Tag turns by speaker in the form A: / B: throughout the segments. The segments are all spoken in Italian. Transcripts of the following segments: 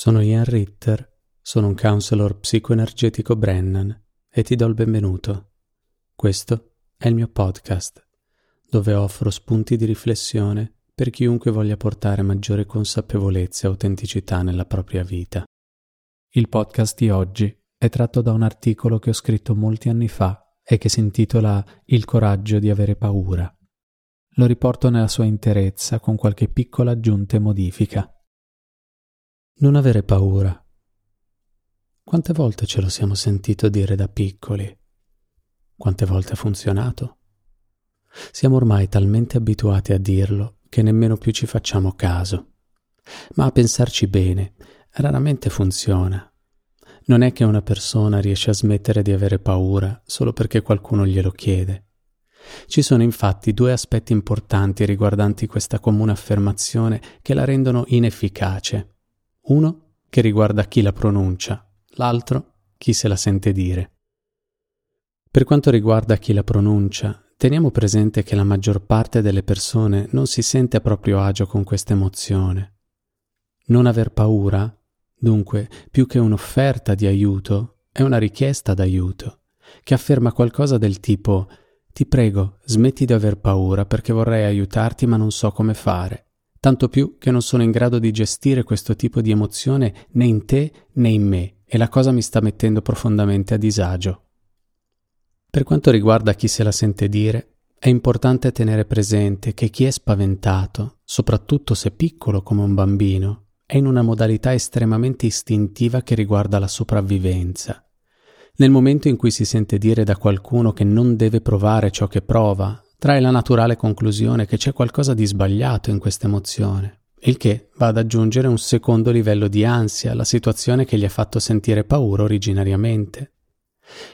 A: Sono Ian Ritter, sono un counselor psicoenergetico Brennan e ti do il benvenuto. Questo è il mio podcast, dove offro spunti di riflessione per chiunque voglia portare maggiore consapevolezza e autenticità nella propria vita. Il podcast di oggi è tratto da un articolo che ho scritto molti anni fa e che si intitola Il coraggio di avere paura. Lo riporto nella sua interezza con qualche piccola aggiunta e modifica. Non avere paura. Quante volte ce lo siamo sentito dire da piccoli? Quante volte ha funzionato? Siamo ormai talmente abituati a dirlo che nemmeno più ci facciamo caso. Ma a pensarci bene, raramente funziona. Non è che una persona riesce a smettere di avere paura solo perché qualcuno glielo chiede. Ci sono infatti due aspetti importanti riguardanti questa comune affermazione che la rendono inefficace uno che riguarda chi la pronuncia, l'altro chi se la sente dire. Per quanto riguarda chi la pronuncia, teniamo presente che la maggior parte delle persone non si sente a proprio agio con questa emozione. Non aver paura, dunque, più che un'offerta di aiuto, è una richiesta d'aiuto, che afferma qualcosa del tipo ti prego, smetti di aver paura perché vorrei aiutarti ma non so come fare tanto più che non sono in grado di gestire questo tipo di emozione né in te né in me e la cosa mi sta mettendo profondamente a disagio. Per quanto riguarda chi se la sente dire, è importante tenere presente che chi è spaventato, soprattutto se piccolo come un bambino, è in una modalità estremamente istintiva che riguarda la sopravvivenza. Nel momento in cui si sente dire da qualcuno che non deve provare ciò che prova, trae la naturale conclusione che c'è qualcosa di sbagliato in questa emozione, il che va ad aggiungere un secondo livello di ansia alla situazione che gli ha fatto sentire paura originariamente.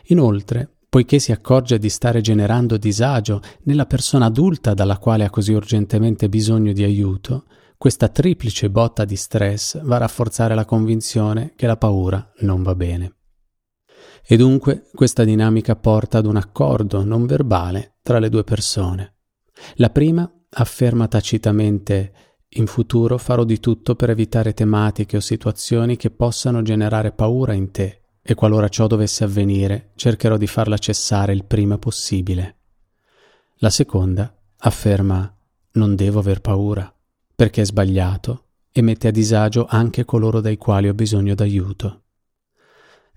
A: Inoltre, poiché si accorge di stare generando disagio nella persona adulta dalla quale ha così urgentemente bisogno di aiuto, questa triplice botta di stress va a rafforzare la convinzione che la paura non va bene. E dunque questa dinamica porta ad un accordo non verbale tra le due persone. La prima afferma tacitamente in futuro farò di tutto per evitare tematiche o situazioni che possano generare paura in te e qualora ciò dovesse avvenire cercherò di farla cessare il prima possibile. La seconda afferma non devo aver paura perché è sbagliato e mette a disagio anche coloro dai quali ho bisogno d'aiuto.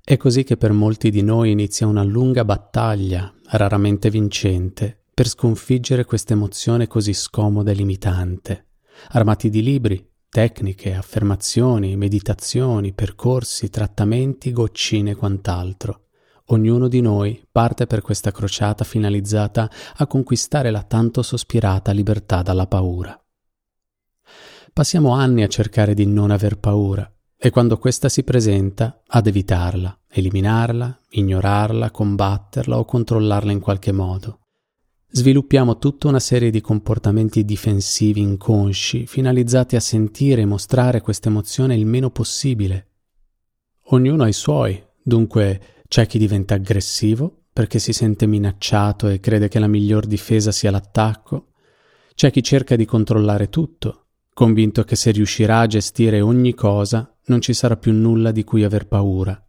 A: È così che per molti di noi inizia una lunga battaglia, raramente vincente, per sconfiggere questa emozione così scomoda e limitante, armati di libri, tecniche, affermazioni, meditazioni, percorsi, trattamenti, goccine e quant'altro. Ognuno di noi parte per questa crociata finalizzata a conquistare la tanto sospirata libertà dalla paura. Passiamo anni a cercare di non aver paura, e quando questa si presenta ad evitarla, eliminarla, ignorarla, combatterla o controllarla in qualche modo. Sviluppiamo tutta una serie di comportamenti difensivi inconsci finalizzati a sentire e mostrare questa emozione il meno possibile. Ognuno ha i suoi, dunque c'è chi diventa aggressivo perché si sente minacciato e crede che la miglior difesa sia l'attacco, c'è chi cerca di controllare tutto, convinto che se riuscirà a gestire ogni cosa non ci sarà più nulla di cui aver paura.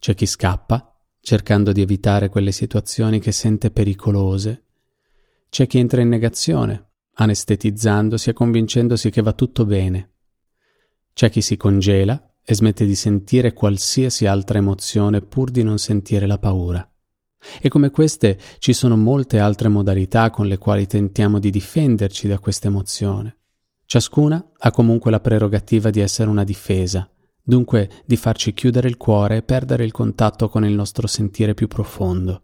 A: C'è chi scappa, cercando di evitare quelle situazioni che sente pericolose. C'è chi entra in negazione, anestetizzandosi e convincendosi che va tutto bene. C'è chi si congela e smette di sentire qualsiasi altra emozione pur di non sentire la paura. E come queste ci sono molte altre modalità con le quali tentiamo di difenderci da questa emozione. Ciascuna ha comunque la prerogativa di essere una difesa, dunque di farci chiudere il cuore e perdere il contatto con il nostro sentire più profondo.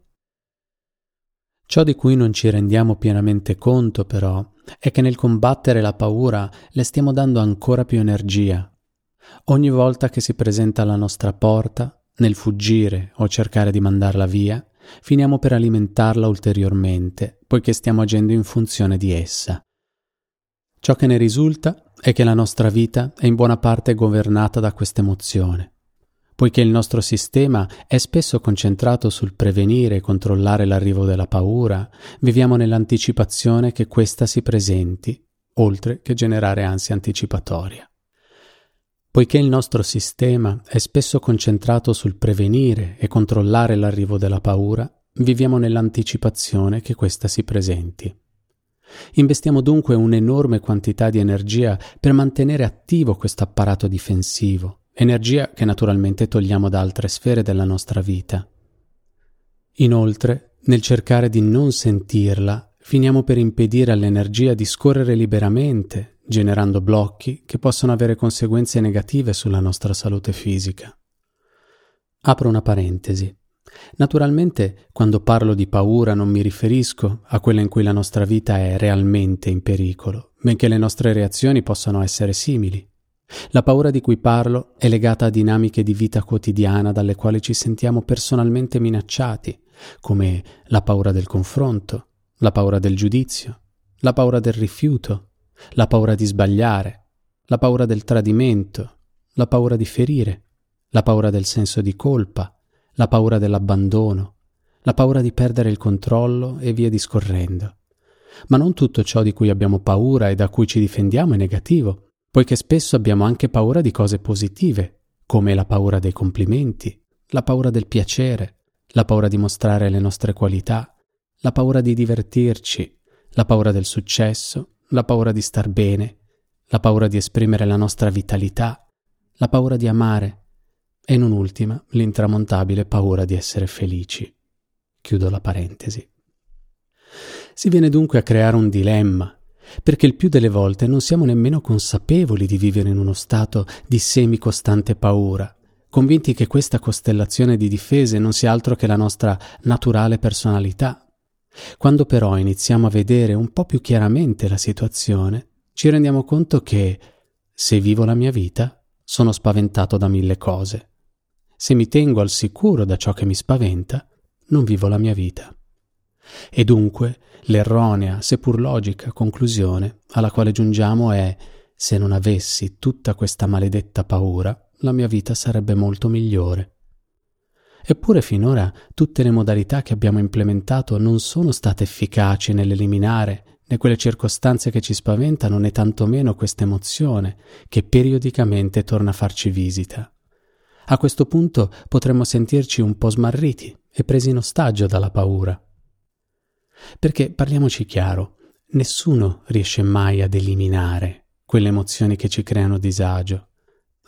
A: Ciò di cui non ci rendiamo pienamente conto, però, è che nel combattere la paura le stiamo dando ancora più energia. Ogni volta che si presenta alla nostra porta, nel fuggire o cercare di mandarla via, finiamo per alimentarla ulteriormente, poiché stiamo agendo in funzione di essa. Ciò che ne risulta è che la nostra vita è in buona parte governata da questa emozione. Poiché il nostro sistema è spesso concentrato sul prevenire e controllare l'arrivo della paura, viviamo nell'anticipazione che questa si presenti, oltre che generare ansia anticipatoria. Poiché il nostro sistema è spesso concentrato sul prevenire e controllare l'arrivo della paura, viviamo nell'anticipazione che questa si presenti. Investiamo dunque un'enorme quantità di energia per mantenere attivo questo apparato difensivo, energia che naturalmente togliamo da altre sfere della nostra vita. Inoltre, nel cercare di non sentirla, finiamo per impedire all'energia di scorrere liberamente, generando blocchi che possono avere conseguenze negative sulla nostra salute fisica. Apro una parentesi. Naturalmente, quando parlo di paura non mi riferisco a quella in cui la nostra vita è realmente in pericolo, benché le nostre reazioni possano essere simili. La paura di cui parlo è legata a dinamiche di vita quotidiana dalle quali ci sentiamo personalmente minacciati, come la paura del confronto, la paura del giudizio, la paura del rifiuto, la paura di sbagliare, la paura del tradimento, la paura di ferire, la paura del senso di colpa, la paura dell'abbandono, la paura di perdere il controllo e via discorrendo. Ma non tutto ciò di cui abbiamo paura e da cui ci difendiamo è negativo, poiché spesso abbiamo anche paura di cose positive, come la paura dei complimenti, la paura del piacere, la paura di mostrare le nostre qualità, la paura di divertirci, la paura del successo, la paura di star bene, la paura di esprimere la nostra vitalità, la paura di amare e non ultima l'intramontabile paura di essere felici. Chiudo la parentesi. Si viene dunque a creare un dilemma, perché il più delle volte non siamo nemmeno consapevoli di vivere in uno stato di semicostante paura, convinti che questa costellazione di difese non sia altro che la nostra naturale personalità quando però iniziamo a vedere un po' più chiaramente la situazione, ci rendiamo conto che se vivo la mia vita, sono spaventato da mille cose. Se mi tengo al sicuro da ciò che mi spaventa, non vivo la mia vita. E dunque l'erronea, seppur logica, conclusione alla quale giungiamo è se non avessi tutta questa maledetta paura, la mia vita sarebbe molto migliore. Eppure finora tutte le modalità che abbiamo implementato non sono state efficaci nell'eliminare né quelle circostanze che ci spaventano né tantomeno questa emozione che periodicamente torna a farci visita. A questo punto potremmo sentirci un po' smarriti e presi in ostaggio dalla paura. Perché parliamoci chiaro, nessuno riesce mai ad eliminare quelle emozioni che ci creano disagio.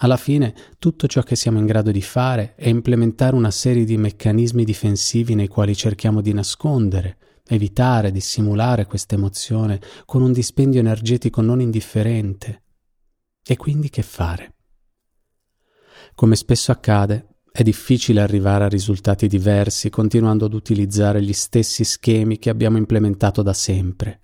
A: Alla fine tutto ciò che siamo in grado di fare è implementare una serie di meccanismi difensivi nei quali cerchiamo di nascondere, evitare, dissimulare questa emozione con un dispendio energetico non indifferente. E quindi che fare? Come spesso accade, è difficile arrivare a risultati diversi continuando ad utilizzare gli stessi schemi che abbiamo implementato da sempre.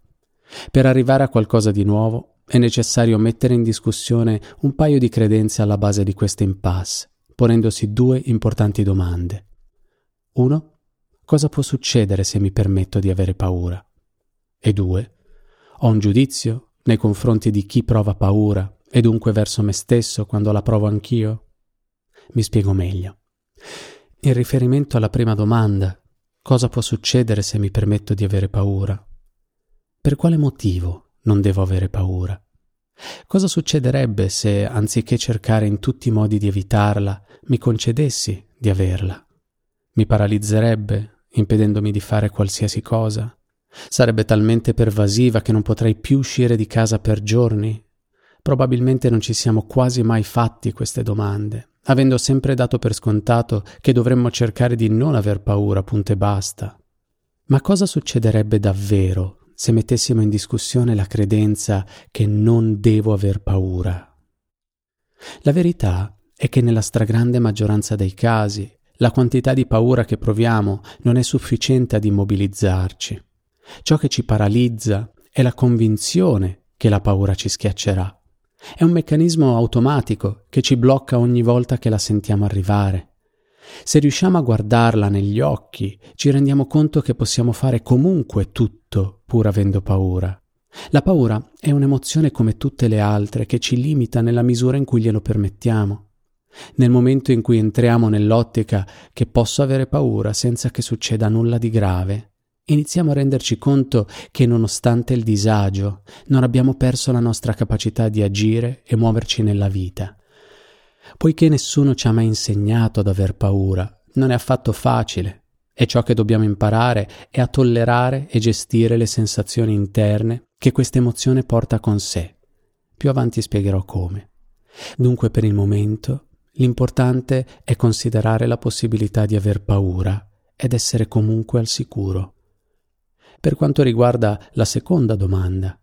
A: Per arrivare a qualcosa di nuovo è necessario mettere in discussione un paio di credenze alla base di questa impasse, ponendosi due importanti domande. Uno, cosa può succedere se mi permetto di avere paura? E due, ho un giudizio nei confronti di chi prova paura e dunque verso me stesso quando la provo anch'io? Mi spiego meglio. In riferimento alla prima domanda, cosa può succedere se mi permetto di avere paura? Per quale motivo non devo avere paura. Cosa succederebbe se, anziché cercare in tutti i modi di evitarla, mi concedessi di averla? Mi paralizzerebbe, impedendomi di fare qualsiasi cosa? Sarebbe talmente pervasiva che non potrei più uscire di casa per giorni? Probabilmente non ci siamo quasi mai fatti queste domande, avendo sempre dato per scontato che dovremmo cercare di non aver paura, punto e basta. Ma cosa succederebbe davvero se mettessimo in discussione la credenza che non devo aver paura. La verità è che nella stragrande maggioranza dei casi la quantità di paura che proviamo non è sufficiente ad immobilizzarci. Ciò che ci paralizza è la convinzione che la paura ci schiaccerà. È un meccanismo automatico che ci blocca ogni volta che la sentiamo arrivare. Se riusciamo a guardarla negli occhi, ci rendiamo conto che possiamo fare comunque tutto pur avendo paura. La paura è un'emozione come tutte le altre che ci limita nella misura in cui glielo permettiamo. Nel momento in cui entriamo nell'ottica che posso avere paura senza che succeda nulla di grave, iniziamo a renderci conto che nonostante il disagio non abbiamo perso la nostra capacità di agire e muoverci nella vita. Poiché nessuno ci ha mai insegnato ad aver paura, non è affatto facile, e ciò che dobbiamo imparare è a tollerare e gestire le sensazioni interne che questa emozione porta con sé. Più avanti spiegherò come. Dunque per il momento l'importante è considerare la possibilità di aver paura ed essere comunque al sicuro. Per quanto riguarda la seconda domanda,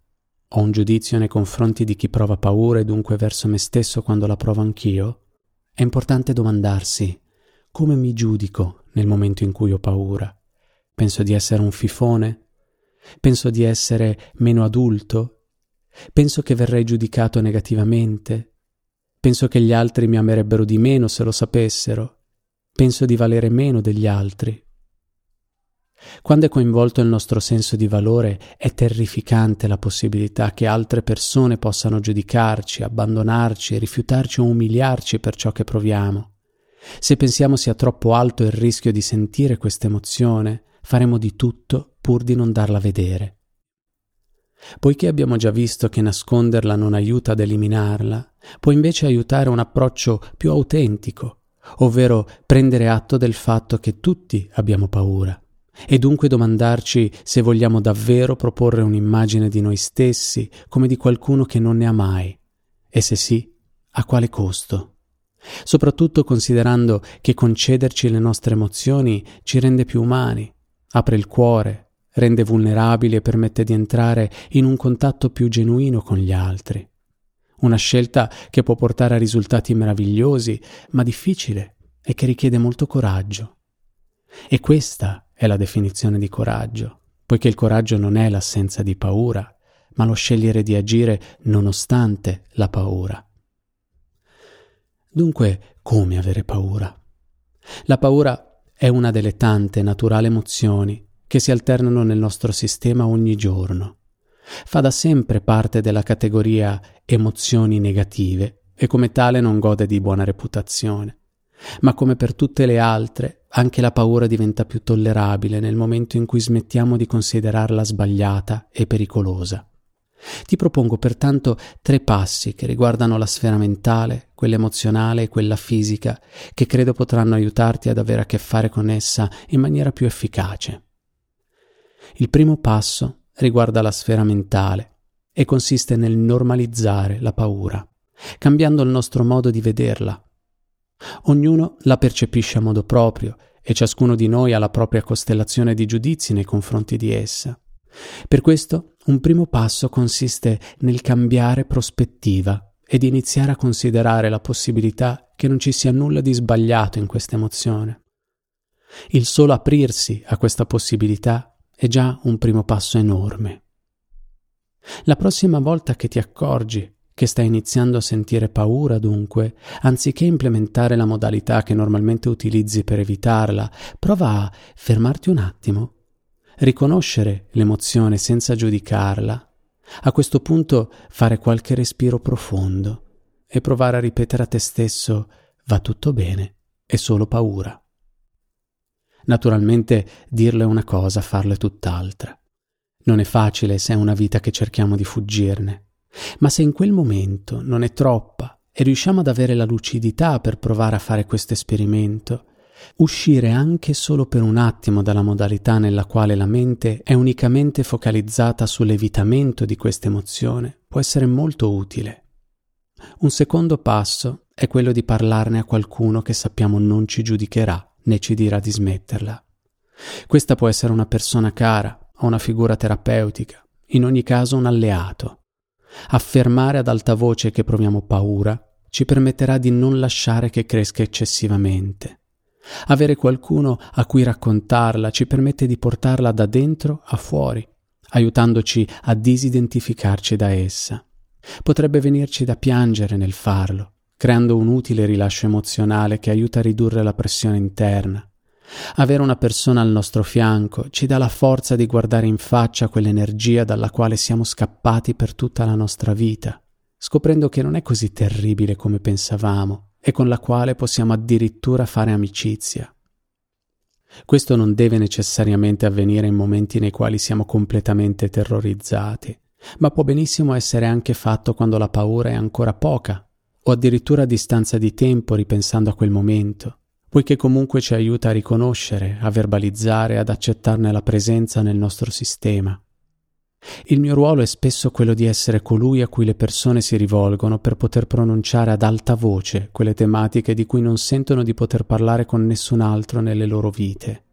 A: ho un giudizio nei confronti di chi prova paura e dunque verso me stesso quando la provo anch'io? È importante domandarsi come mi giudico nel momento in cui ho paura? Penso di essere un fifone? Penso di essere meno adulto? Penso che verrei giudicato negativamente? Penso che gli altri mi amerebbero di meno se lo sapessero? Penso di valere meno degli altri? Quando è coinvolto il nostro senso di valore è terrificante la possibilità che altre persone possano giudicarci, abbandonarci, rifiutarci o umiliarci per ciò che proviamo. Se pensiamo sia troppo alto il rischio di sentire questa emozione, faremo di tutto pur di non darla vedere. Poiché abbiamo già visto che nasconderla non aiuta ad eliminarla, può invece aiutare un approccio più autentico, ovvero prendere atto del fatto che tutti abbiamo paura e dunque domandarci se vogliamo davvero proporre un'immagine di noi stessi come di qualcuno che non ne ha mai, e se sì, a quale costo soprattutto considerando che concederci le nostre emozioni ci rende più umani, apre il cuore, rende vulnerabili e permette di entrare in un contatto più genuino con gli altri. Una scelta che può portare a risultati meravigliosi, ma difficile e che richiede molto coraggio. E questa è la definizione di coraggio, poiché il coraggio non è l'assenza di paura, ma lo scegliere di agire nonostante la paura. Dunque, come avere paura? La paura è una delle tante naturali emozioni che si alternano nel nostro sistema ogni giorno. Fa da sempre parte della categoria emozioni negative e come tale non gode di buona reputazione. Ma come per tutte le altre, anche la paura diventa più tollerabile nel momento in cui smettiamo di considerarla sbagliata e pericolosa. Ti propongo pertanto tre passi che riguardano la sfera mentale, quella emozionale e quella fisica, che credo potranno aiutarti ad avere a che fare con essa in maniera più efficace. Il primo passo riguarda la sfera mentale e consiste nel normalizzare la paura, cambiando il nostro modo di vederla. Ognuno la percepisce a modo proprio e ciascuno di noi ha la propria costellazione di giudizi nei confronti di essa. Per questo un primo passo consiste nel cambiare prospettiva ed iniziare a considerare la possibilità che non ci sia nulla di sbagliato in questa emozione. Il solo aprirsi a questa possibilità è già un primo passo enorme. La prossima volta che ti accorgi che stai iniziando a sentire paura, dunque, anziché implementare la modalità che normalmente utilizzi per evitarla, prova a fermarti un attimo riconoscere l'emozione senza giudicarla, a questo punto fare qualche respiro profondo e provare a ripetere a te stesso va tutto bene, è solo paura. Naturalmente dirlo è una cosa, farlo è tutt'altra. Non è facile se è una vita che cerchiamo di fuggirne, ma se in quel momento non è troppa e riusciamo ad avere la lucidità per provare a fare questo esperimento, uscire anche solo per un attimo dalla modalità nella quale la mente è unicamente focalizzata sull'evitamento di questa emozione può essere molto utile. Un secondo passo è quello di parlarne a qualcuno che sappiamo non ci giudicherà né ci dirà di smetterla. Questa può essere una persona cara o una figura terapeutica, in ogni caso un alleato. Affermare ad alta voce che proviamo paura ci permetterà di non lasciare che cresca eccessivamente avere qualcuno a cui raccontarla ci permette di portarla da dentro a fuori, aiutandoci a disidentificarci da essa. Potrebbe venirci da piangere nel farlo, creando un utile rilascio emozionale che aiuta a ridurre la pressione interna. Avere una persona al nostro fianco ci dà la forza di guardare in faccia quell'energia dalla quale siamo scappati per tutta la nostra vita, scoprendo che non è così terribile come pensavamo e con la quale possiamo addirittura fare amicizia. Questo non deve necessariamente avvenire in momenti nei quali siamo completamente terrorizzati, ma può benissimo essere anche fatto quando la paura è ancora poca o addirittura a distanza di tempo ripensando a quel momento, poiché comunque ci aiuta a riconoscere, a verbalizzare, ad accettarne la presenza nel nostro sistema. Il mio ruolo è spesso quello di essere colui a cui le persone si rivolgono per poter pronunciare ad alta voce quelle tematiche di cui non sentono di poter parlare con nessun altro nelle loro vite,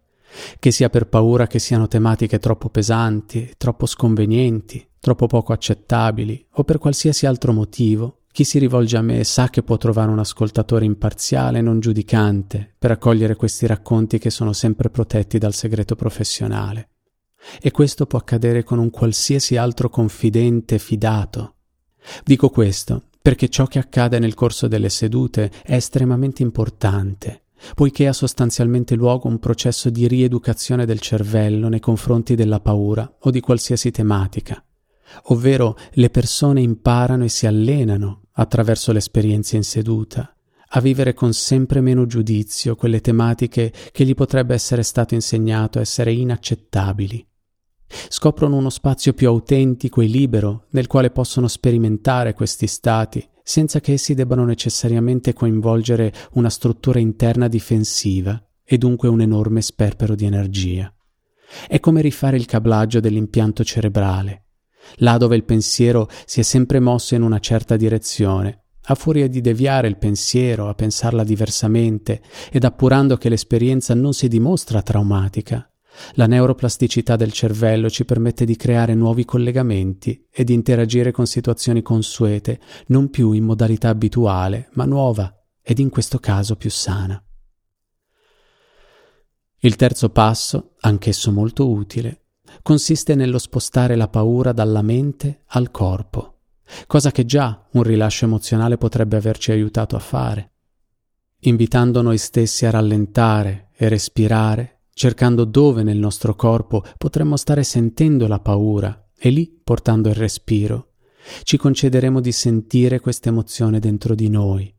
A: che sia per paura che siano tematiche troppo pesanti, troppo sconvenienti, troppo poco accettabili o per qualsiasi altro motivo, chi si rivolge a me sa che può trovare un ascoltatore imparziale e non giudicante per accogliere questi racconti che sono sempre protetti dal segreto professionale. E questo può accadere con un qualsiasi altro confidente fidato. Dico questo perché ciò che accade nel corso delle sedute è estremamente importante, poiché ha sostanzialmente luogo un processo di rieducazione del cervello nei confronti della paura o di qualsiasi tematica, ovvero le persone imparano e si allenano attraverso l'esperienza in seduta a vivere con sempre meno giudizio quelle tematiche che gli potrebbe essere stato insegnato essere inaccettabili. Scoprono uno spazio più autentico e libero nel quale possono sperimentare questi stati senza che essi debbano necessariamente coinvolgere una struttura interna difensiva e dunque un enorme sperpero di energia. È come rifare il cablaggio dell'impianto cerebrale, là dove il pensiero si è sempre mosso in una certa direzione, a furia di deviare il pensiero, a pensarla diversamente ed appurando che l'esperienza non si dimostra traumatica. La neuroplasticità del cervello ci permette di creare nuovi collegamenti e di interagire con situazioni consuete, non più in modalità abituale, ma nuova ed in questo caso più sana. Il terzo passo, anch'esso molto utile, consiste nello spostare la paura dalla mente al corpo, cosa che già un rilascio emozionale potrebbe averci aiutato a fare, invitando noi stessi a rallentare e respirare, cercando dove nel nostro corpo potremmo stare sentendo la paura e lì, portando il respiro, ci concederemo di sentire questa emozione dentro di noi,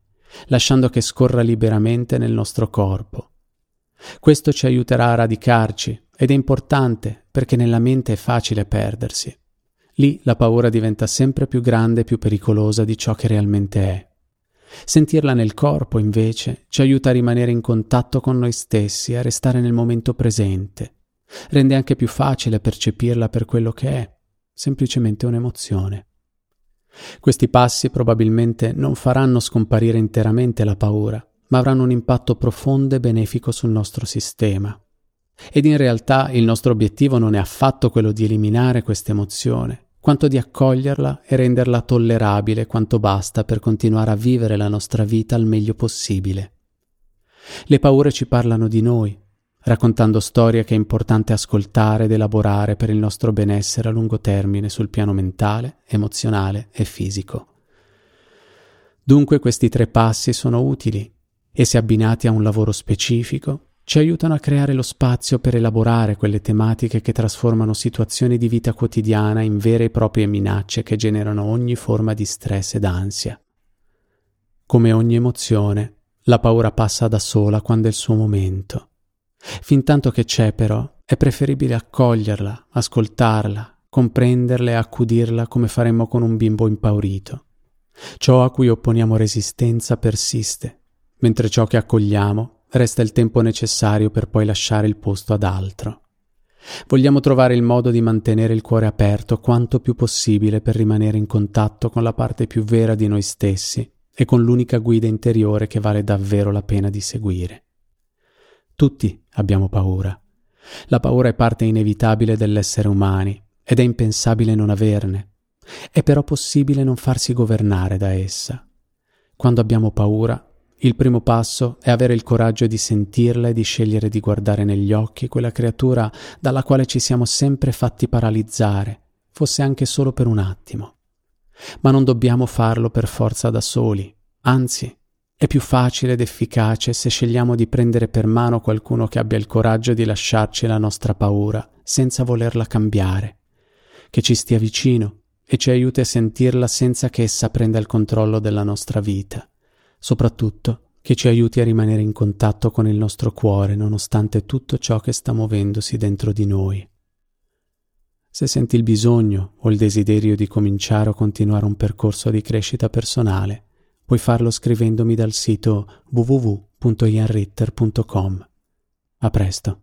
A: lasciando che scorra liberamente nel nostro corpo. Questo ci aiuterà a radicarci ed è importante perché nella mente è facile perdersi. Lì la paura diventa sempre più grande e più pericolosa di ciò che realmente è. Sentirla nel corpo, invece, ci aiuta a rimanere in contatto con noi stessi, a restare nel momento presente. Rende anche più facile percepirla per quello che è, semplicemente un'emozione. Questi passi probabilmente non faranno scomparire interamente la paura, ma avranno un impatto profondo e benefico sul nostro sistema, ed in realtà il nostro obiettivo non è affatto quello di eliminare questa emozione, quanto di accoglierla e renderla tollerabile quanto basta per continuare a vivere la nostra vita al meglio possibile. Le paure ci parlano di noi, raccontando storie che è importante ascoltare ed elaborare per il nostro benessere a lungo termine sul piano mentale, emozionale e fisico. Dunque questi tre passi sono utili e se abbinati a un lavoro specifico ci aiutano a creare lo spazio per elaborare quelle tematiche che trasformano situazioni di vita quotidiana in vere e proprie minacce che generano ogni forma di stress ed ansia. Come ogni emozione, la paura passa da sola quando è il suo momento. Fintanto che c'è però, è preferibile accoglierla, ascoltarla, comprenderla e accudirla come faremmo con un bimbo impaurito. Ciò a cui opponiamo resistenza persiste, mentre ciò che accogliamo resta il tempo necessario per poi lasciare il posto ad altro. Vogliamo trovare il modo di mantenere il cuore aperto quanto più possibile per rimanere in contatto con la parte più vera di noi stessi e con l'unica guida interiore che vale davvero la pena di seguire. Tutti abbiamo paura. La paura è parte inevitabile dell'essere umani ed è impensabile non averne. È però possibile non farsi governare da essa. Quando abbiamo paura il primo passo è avere il coraggio di sentirla e di scegliere di guardare negli occhi quella creatura dalla quale ci siamo sempre fatti paralizzare, fosse anche solo per un attimo. Ma non dobbiamo farlo per forza da soli, anzi, è più facile ed efficace se scegliamo di prendere per mano qualcuno che abbia il coraggio di lasciarci la nostra paura senza volerla cambiare, che ci stia vicino e ci aiuti a sentirla senza che essa prenda il controllo della nostra vita soprattutto che ci aiuti a rimanere in contatto con il nostro cuore nonostante tutto ciò che sta muovendosi dentro di noi. Se senti il bisogno o il desiderio di cominciare o continuare un percorso di crescita personale, puoi farlo scrivendomi dal sito www.ianritter.com. A presto.